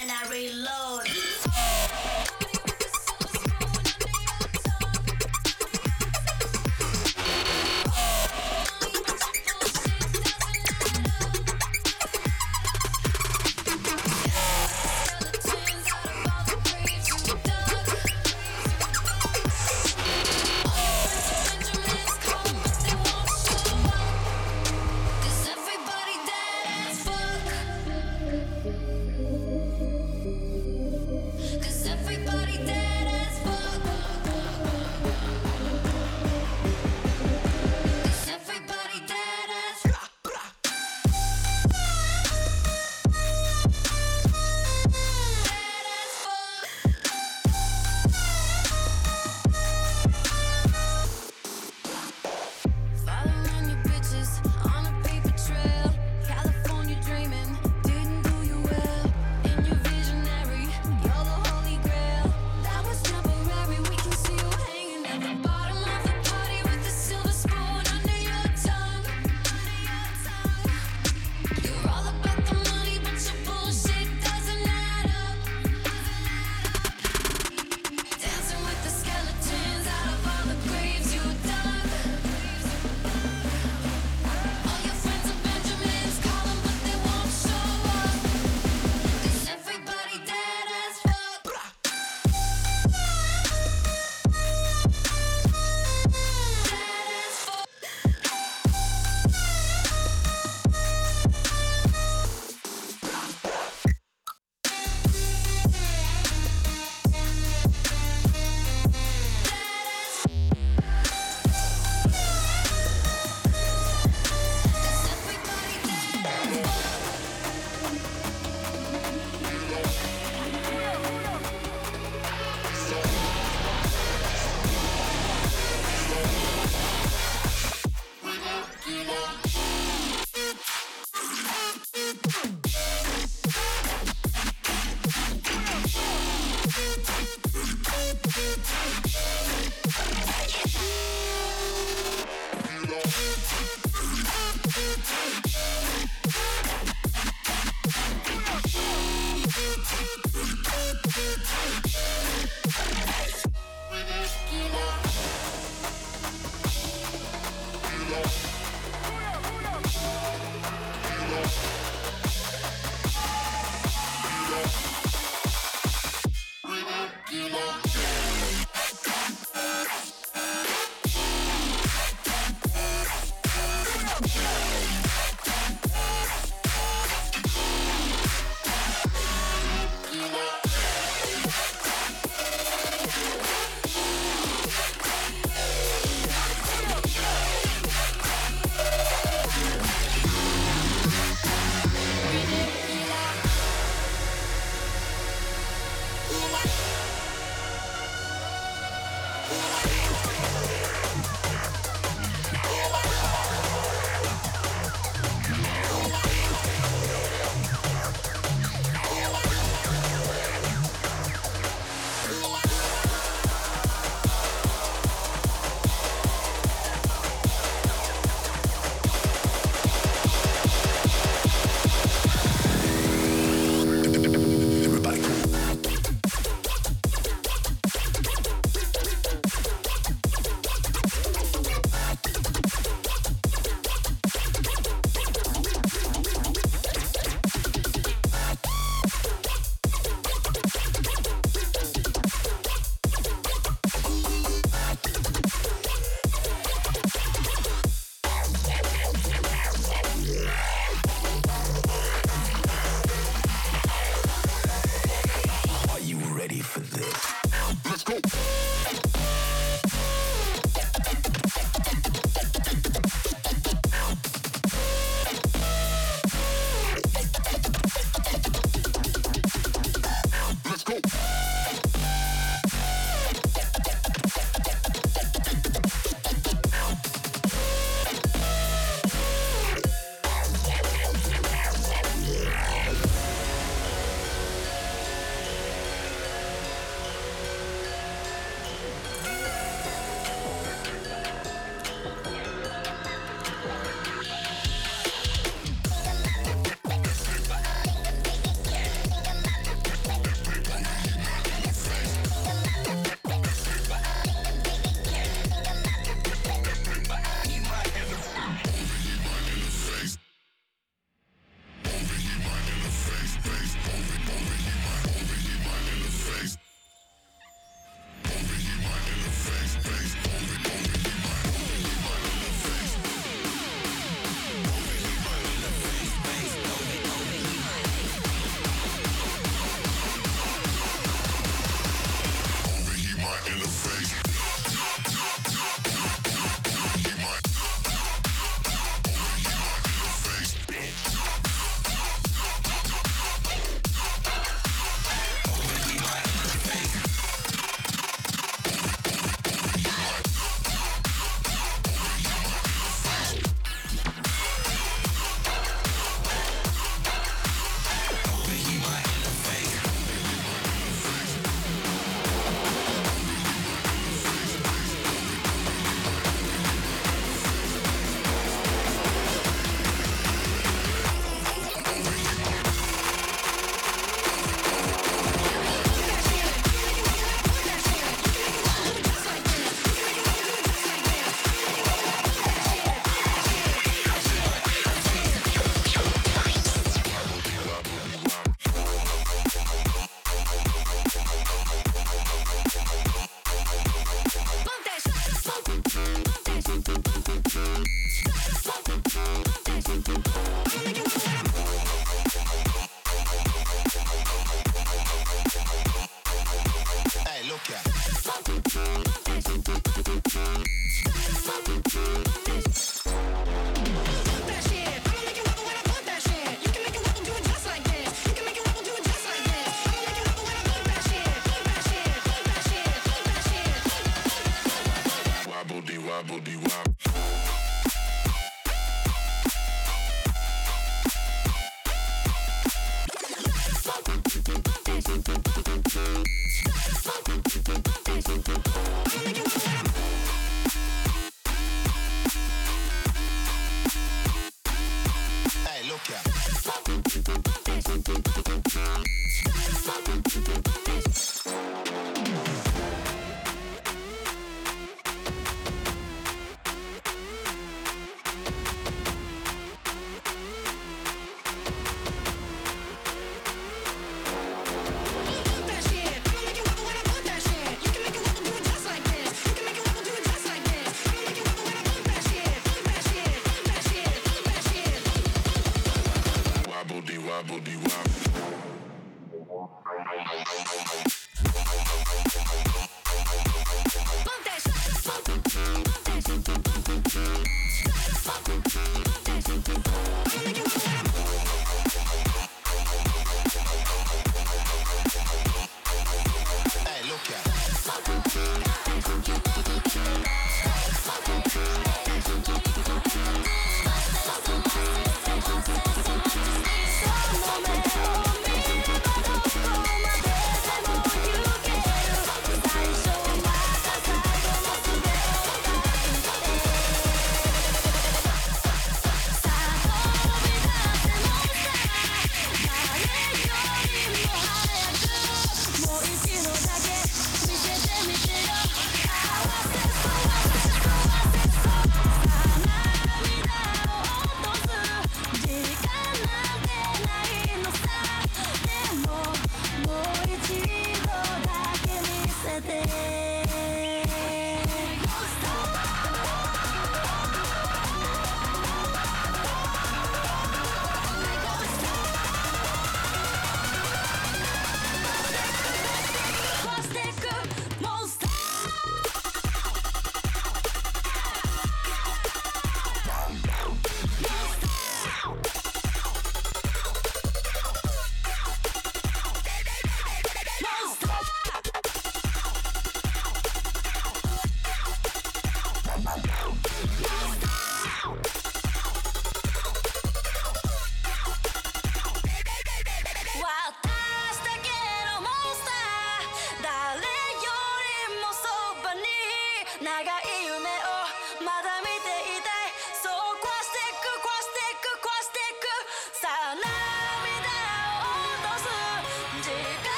and I reload.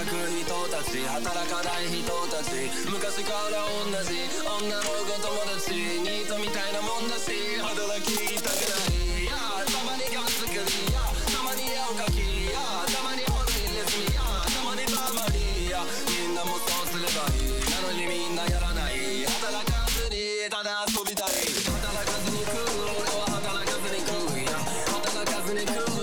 働く人たち働かない人たち。昔から同じ女の子友達ニートみたいなもんだし。働きたくない。やたまにガム作りや。たまに絵を描きや。たまに本にネズミや。たまにバーバリーや。みんなもっとすればいい。なのにみんなやらない。働かずにただ遊びたい。働かずに食う。俺は働かずに食う。や働かずに食う。